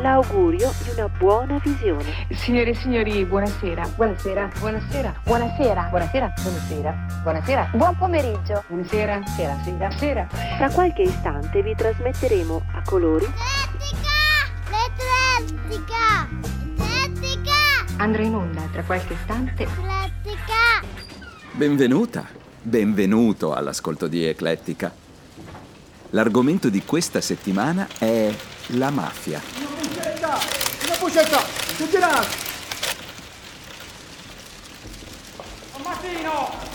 l'augurio di una buona visione. Signore e signori, buonasera. Buonasera. Buonasera. Buonasera. Buonasera. Buonasera. Buonasera. Buon pomeriggio. Buonasera. Sera. Sera. Sera. Tra qualche istante vi trasmetteremo a colori L'Eclettica! L'Eclettica! Andrà in onda tra qualche istante. L'Eclettica! Benvenuta, benvenuto all'ascolto di Eclettica. L'argomento di questa settimana è la mafia. Una bucetta! Tutti là! Ammatino!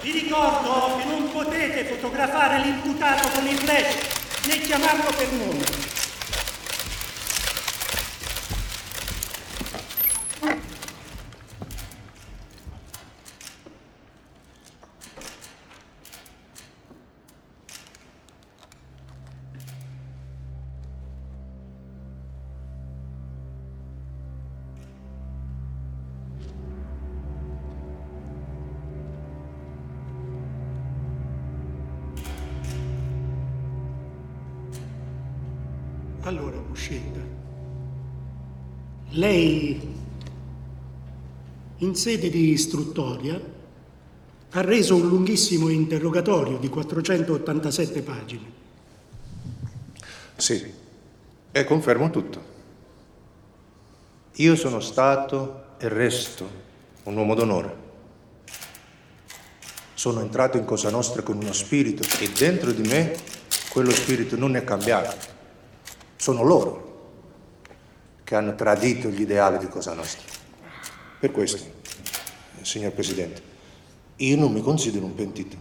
Vi ricordo che non potete fotografare l'imputato con il flash né chiamarlo per nome. Sede di istruttoria ha reso un lunghissimo interrogatorio di 487 pagine. Sì, e confermo tutto. Io sono stato e resto un uomo d'onore. Sono entrato in Cosa Nostra con uno spirito e dentro di me quello spirito non è cambiato. Sono loro che hanno tradito gli ideali di Cosa Nostra. Per questo, signor Presidente, io non mi considero un pentito.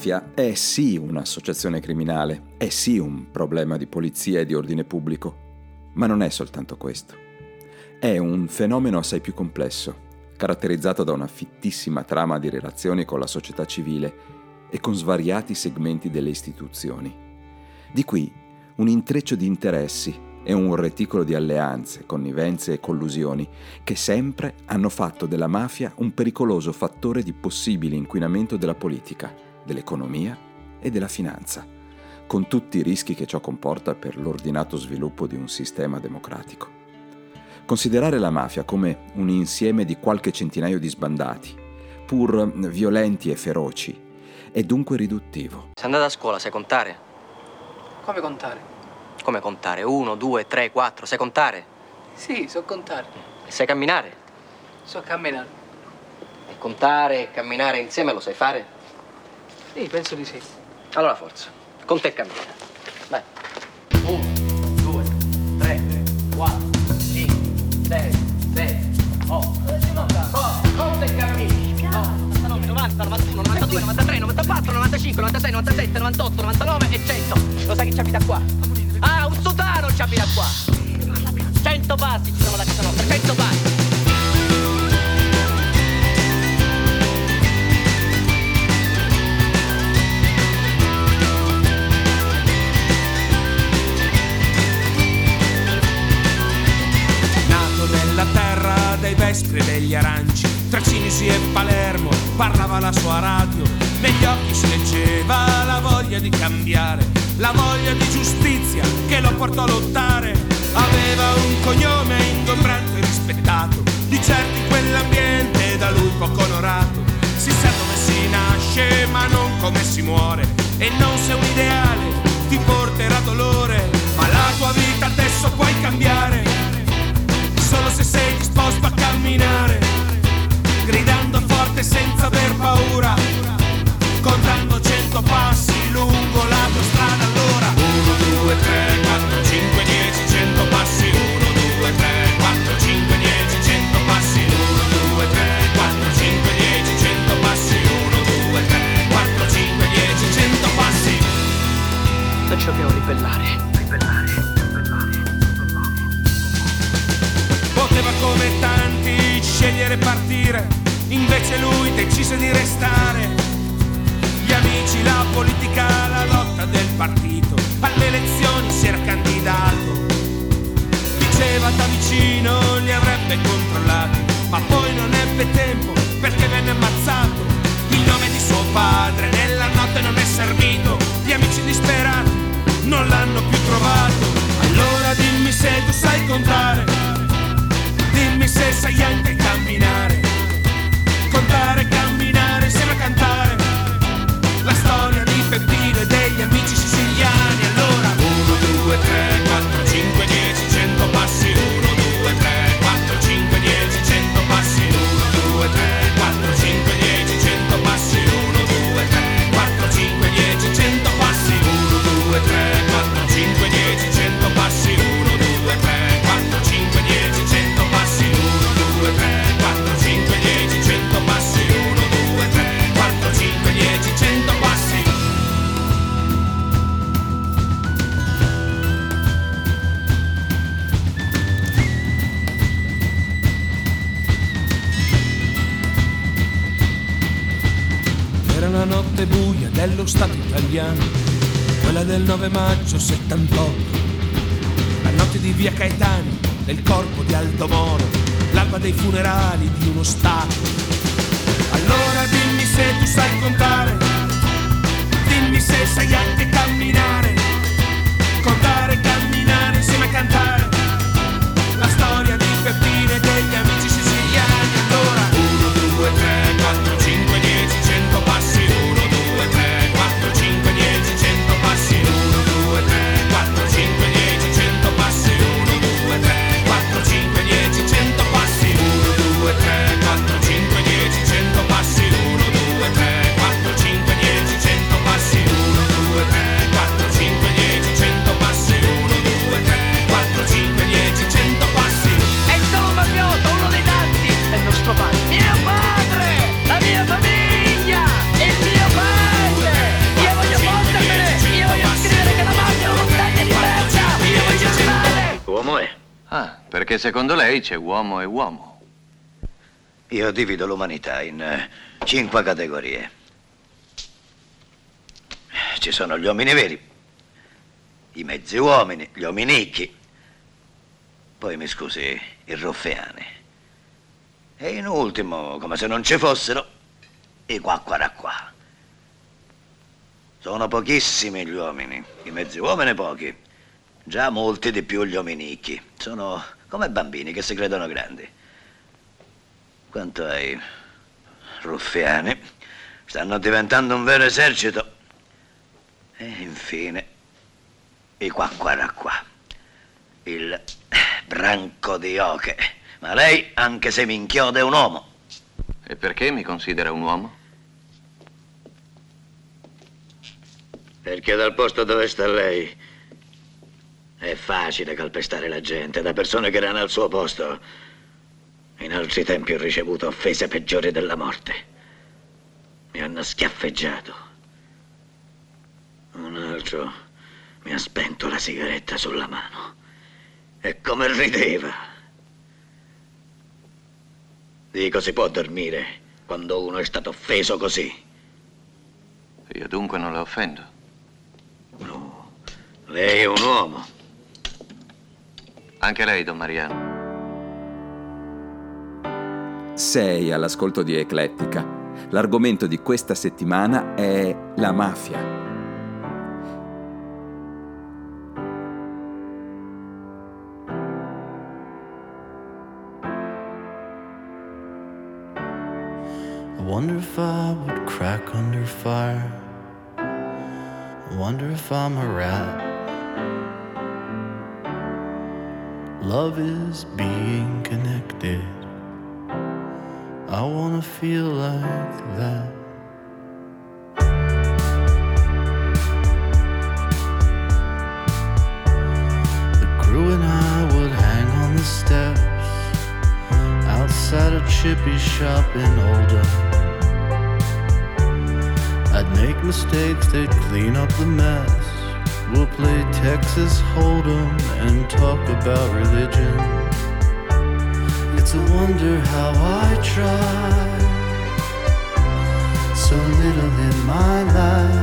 Mafia è sì un'associazione criminale, è sì un problema di polizia e di ordine pubblico, ma non è soltanto questo. È un fenomeno assai più complesso, caratterizzato da una fittissima trama di relazioni con la società civile e con svariati segmenti delle istituzioni. Di qui un intreccio di interessi e un reticolo di alleanze, connivenze e collusioni che sempre hanno fatto della mafia un pericoloso fattore di possibile inquinamento della politica, dell'economia e della finanza, con tutti i rischi che ciò comporta per l'ordinato sviluppo di un sistema democratico. Considerare la mafia come un insieme di qualche centinaio di sbandati, pur violenti e feroci, è dunque riduttivo. Sei andata a scuola, sai contare? Come contare? Come contare? Uno, due, tre, quattro, sai contare? Sì, so contare. E sai camminare? So camminare. E contare e camminare insieme lo sai fare? Sì, penso di sì. Allora forza, conta e cammina. Vai. Uno, due, tre, quattro, cinque, sei, sette, otto. Conta e cammina. 99, 90, 91, 92, 93, 94, 95, 96, 97, 98, 99 e 100. Lo sai chi ci abita qua? Ah, un sotano ci abita qua. 100 passi ci sono da casa nostra, 100 passi. Cambiare, la voglia di giustizia che lo portò a lottare. Aveva un cognome ingombrante e rispettato, di in quell'ambiente da lui poco onorato. Si sa dove si nasce ma non come si muore, e non se un ideale ti porterà dolore, ma la tua vita adesso puoi cambiare solo se sei disposto a camminare, gridando forte senza aver paura, lei c'è uomo e uomo. Io divido l'umanità in eh, cinque categorie. Ci sono gli uomini veri, i mezzi uomini, gli uominicchi, poi mi scusi, i ruffiani. E in ultimo, come se non ci fossero, i qua. Sono pochissimi gli uomini, i mezzi uomini pochi. Già molti di più gli uominicchi. Sono come bambini che si credono grandi. Quanto ai ruffiani, stanno diventando un vero esercito. E infine, i qua Il branco di oche. Ma lei, anche se mi inchioda, è un uomo. E perché mi considera un uomo? Perché dal posto dove sta lei è facile calpestare la gente. Da persone che erano al suo posto, in altri tempi ho ricevuto offese peggiori della morte. Mi hanno schiaffeggiato. Un altro mi ha spento la sigaretta sulla mano. E come rideva. Dico, si può dormire quando uno è stato offeso così. Io dunque non la offendo. Lei è un uomo. Anche lei, Don Mariano. Sei all'ascolto di Eclettica. L'argomento di questa settimana è la mafia. I wonder if I would crack under fire. I wonder if I'm a rat. Love is being connected. I wanna feel like that. The crew and I would hang on the steps outside a chippy shop in Oldham. I'd make mistakes, they'd clean up the mess. We'll play Texas Hold'em and talk about religion. It's a wonder how I try. So little in my life,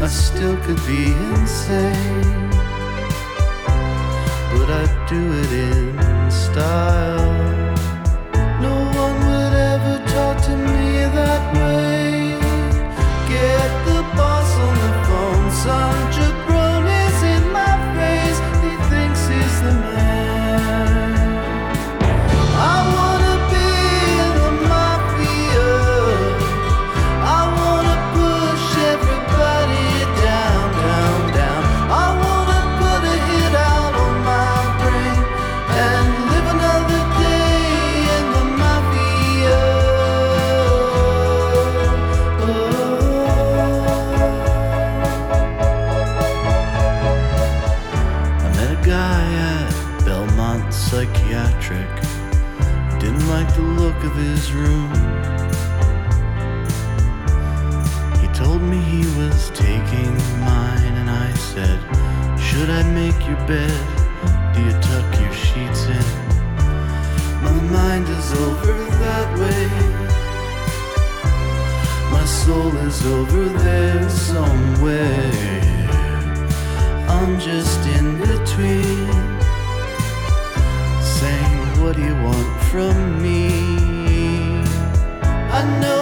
I still could be insane. But I do it in style. No one would ever talk to me that way. Is over there somewhere. I'm just in between. Saying, What do you want from me? I know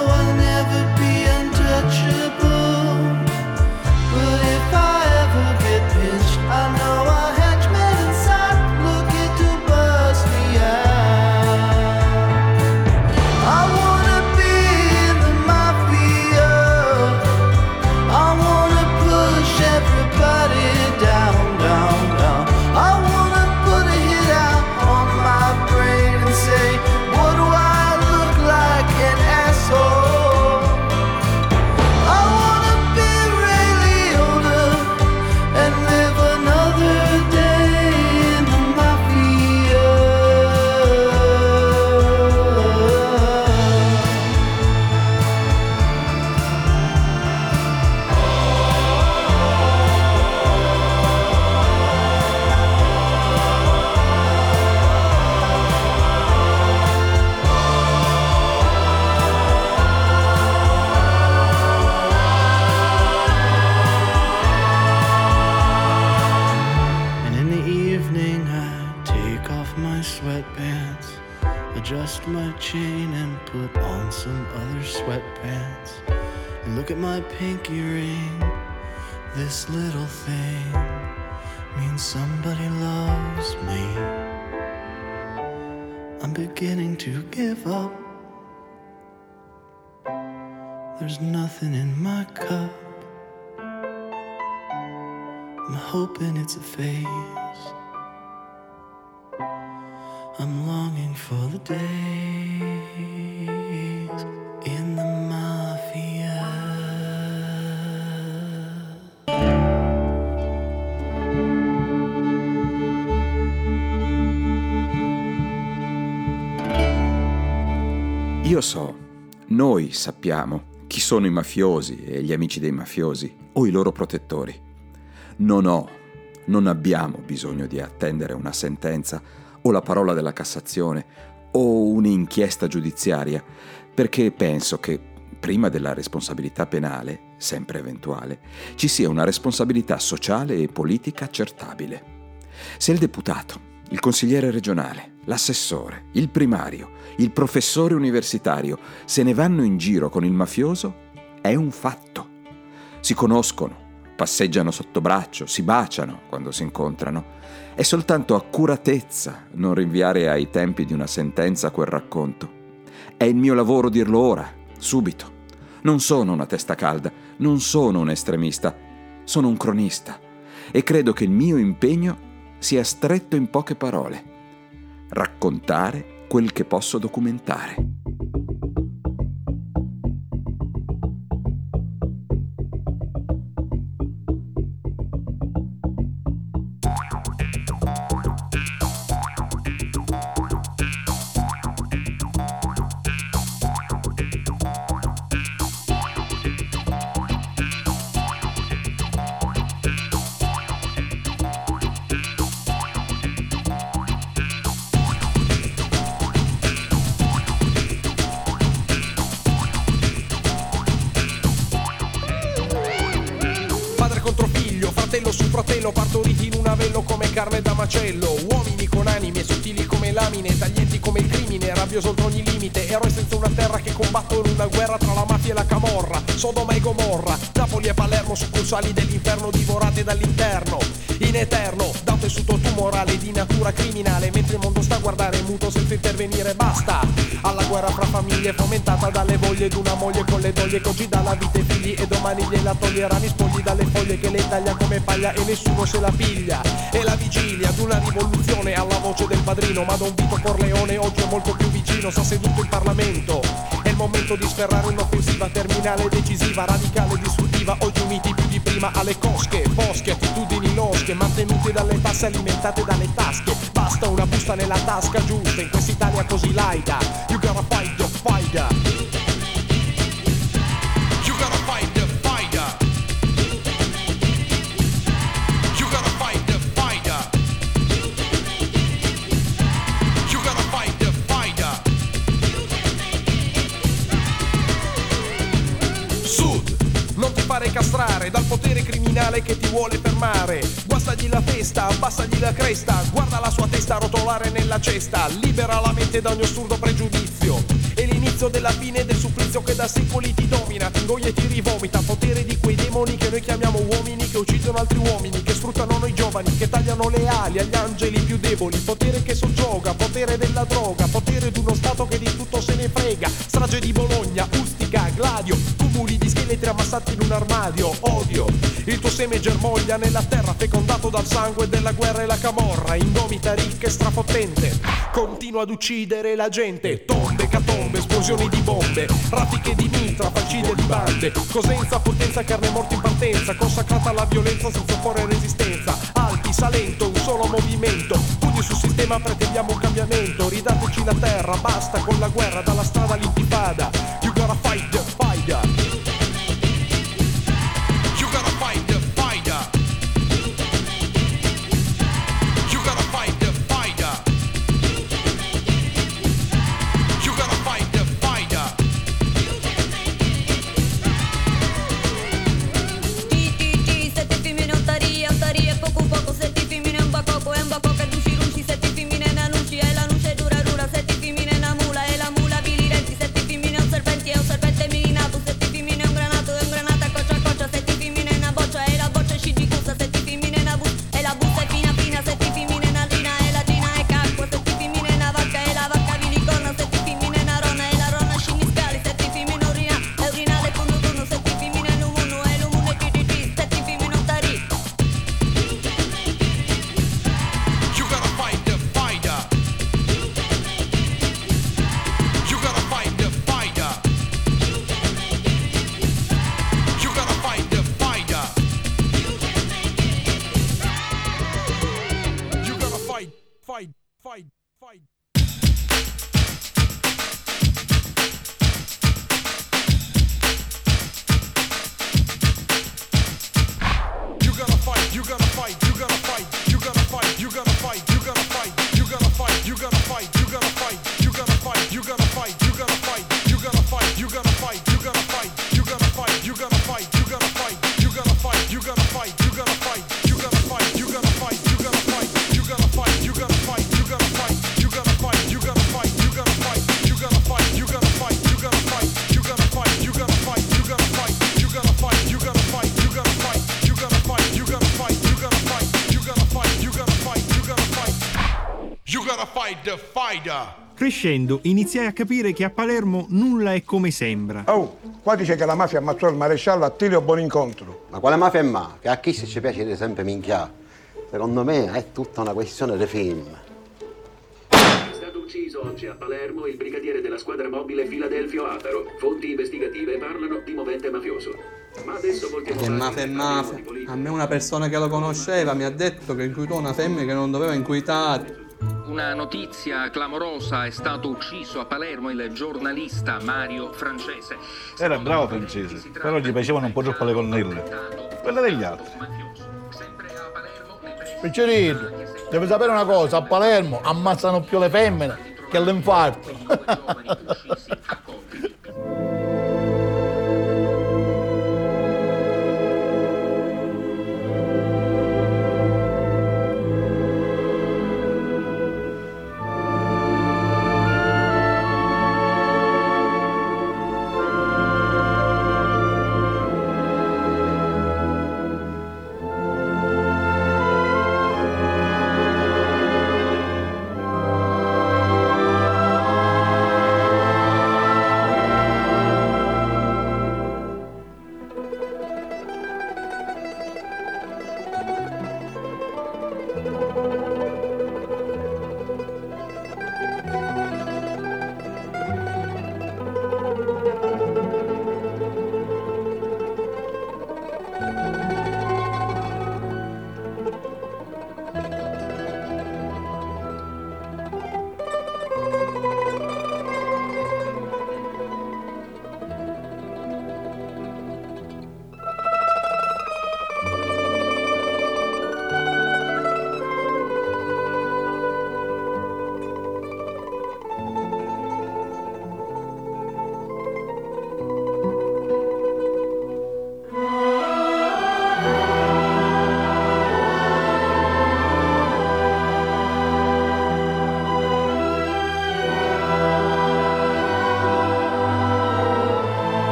I'm hoping it's a phase. I'm longing for the days in the mafia. Io so, noi sappiamo chi sono i mafiosi e gli amici dei mafiosi o i loro protettori. Non ho, non abbiamo bisogno di attendere una sentenza o la parola della Cassazione o un'inchiesta giudiziaria, perché penso che prima della responsabilità penale, sempre eventuale, ci sia una responsabilità sociale e politica accettabile. Se il deputato, il consigliere regionale, l'assessore, il primario, il professore universitario se ne vanno in giro con il mafioso, è un fatto. Si conoscono, passeggiano sotto braccio, si baciano quando si incontrano. È soltanto accuratezza non rinviare ai tempi di una sentenza quel racconto. È il mio lavoro dirlo ora, subito. Non sono una testa calda, non sono un estremista, sono un cronista e credo che il mio impegno sia stretto in poche parole. Raccontare quel che posso documentare. Fratello su fratello, partoriti in un avello come carne da macello. Uomini con anime sottili come lamine, taglienti come il crimine, rabbioso oltre ogni limite. Eroi senza una terra che combattono una guerra tra la mafia e la camorra. Sodoma e Gomorra, Napoli e Palermo, succursali dell'inferno divorate dall'interno. In eterno, tessuto tumorale di natura criminale, mentre il mondo sta a guardare muto senza intervenire, basta. Alla guerra fra famiglie fomentata dalle voglie d'una moglie con le doglie che oggi dà la vita ai figli e domani gliela toglieranno i spogli dalle foglie che le taglia come paglia e nessuno se la piglia. E la vigilia d'una rivoluzione alla voce del padrino, ma Don Vito Corleone oggi è molto più vicino, sta seduto in Parlamento. È il momento di sferrare un'offensiva terminale, decisiva, radicale, distruttiva, oggi uniti più di prima alle cosche, fosche, attitudini losche, mantenute dalle tasse alimentate dalle tasche. Basta una busta nella tasca giusta in quest'Italia così laica. You gotta fight your fighter. Castrare dal potere criminale che ti vuole fermare. Guastagli la testa, abbassagli la cresta, guarda la sua testa rotolare nella cesta, libera la mente da ogni assurdo pregiudizio. È l'inizio della fine del supplizio che da secoli ti domina, ti ingoia e ti rivomita. Potere di quei demoni che noi chiamiamo uomini, che uccidono altri uomini, che sfruttano noi giovani, che tagliano le ali agli angeli più deboli. Potere che soggioga, potere della droga, potere di uno Stato che di tutto se ne frega. Strage di Bologna, Ustica, Gladio, cumuli di scheletri ammassati in un armadio. Odio, il tuo seme germoglia nella terra, fecondato dal sangue della guerra e la camorra. Indomita, ricca e strafottente, continua ad uccidere la gente. Tombe, catombe, esplosioni di bombe, raffiche di mitra, falcide di bande. Cosenza, potenza, carne morta in partenza, consacrata alla violenza senza opporre resistenza. Alti, Salento, un solo movimento. Pugni sul sistema, pretendiamo un cambiamento. Ridateci la terra, basta con la guerra, dalla strada all'intifada. You gotta fight up. Crescendo, iniziai a capire che a Palermo nulla è come sembra. Oh, qua dice che la mafia ammazzò il maresciallo Attilio Buonincontro. Ma quale mafia è mafia? A chi se ci piace sempre minchia? Secondo me è tutta una questione di film. È stato ucciso oggi a Palermo il brigadiere della squadra mobile Filadelfio Ataro. Fonti investigative parlano di movente mafioso. Ma adesso voltiamo Che mafia è mafia. A me una persona che lo conosceva mi ha detto che inquietò una femmina che non doveva inquietare. Una notizia clamorosa, è stato ucciso a Palermo il giornalista Mario Francese. Era bravo francese, però gli piacevano un po' troppo le colonnelle. Quelle degli altri. Piccerino, devi sapere una cosa, a Palermo ammazzano più le femmine che l'infarto.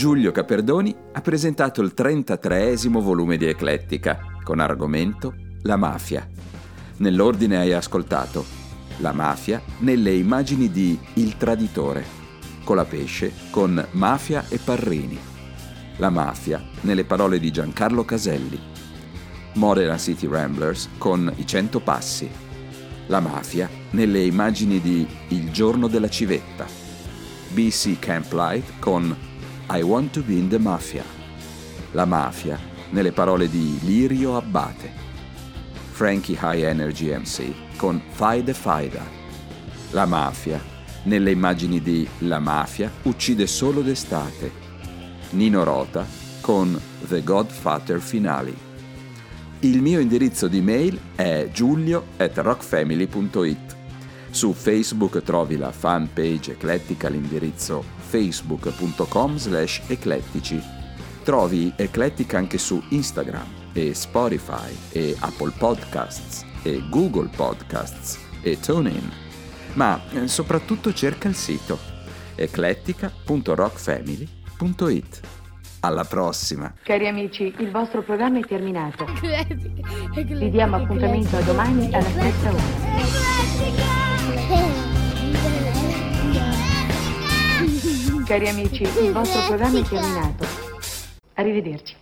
Giulio Caperdoni ha presentato il 33esimo volume di Eclettica, con argomento La mafia. Nell'ordine hai ascoltato La mafia nelle immagini di Il traditore, Colapesce con Mafia e Parrini, La mafia nelle parole di Giancarlo Caselli, Modena City Ramblers con I Cento Passi, La mafia nelle immagini di Il giorno della civetta, BC Camplight con I Want to Be in the Mafia. La mafia, nelle parole di Lirio Abbate. Frankie High Energy MC con Faide Faida. La mafia, nelle immagini di La mafia uccide solo d'estate. Nino Rota con The Godfather Finale. Il mio indirizzo di mail è giulio at rockfamily.it. Su Facebook trovi la fanpage eclettica all'indirizzo facebook.com slash eclettici. Trovi Eclettica anche su Instagram e Spotify e Apple Podcasts e Google Podcasts e TuneIn. Ma eh, soprattutto cerca il sito eclettica.rockfamily.it. Alla prossima! Cari amici, il vostro programma è terminato. Vi diamo appuntamento a domani alla stessa ora. Cari amici, il vostro programma è terminato. Arrivederci.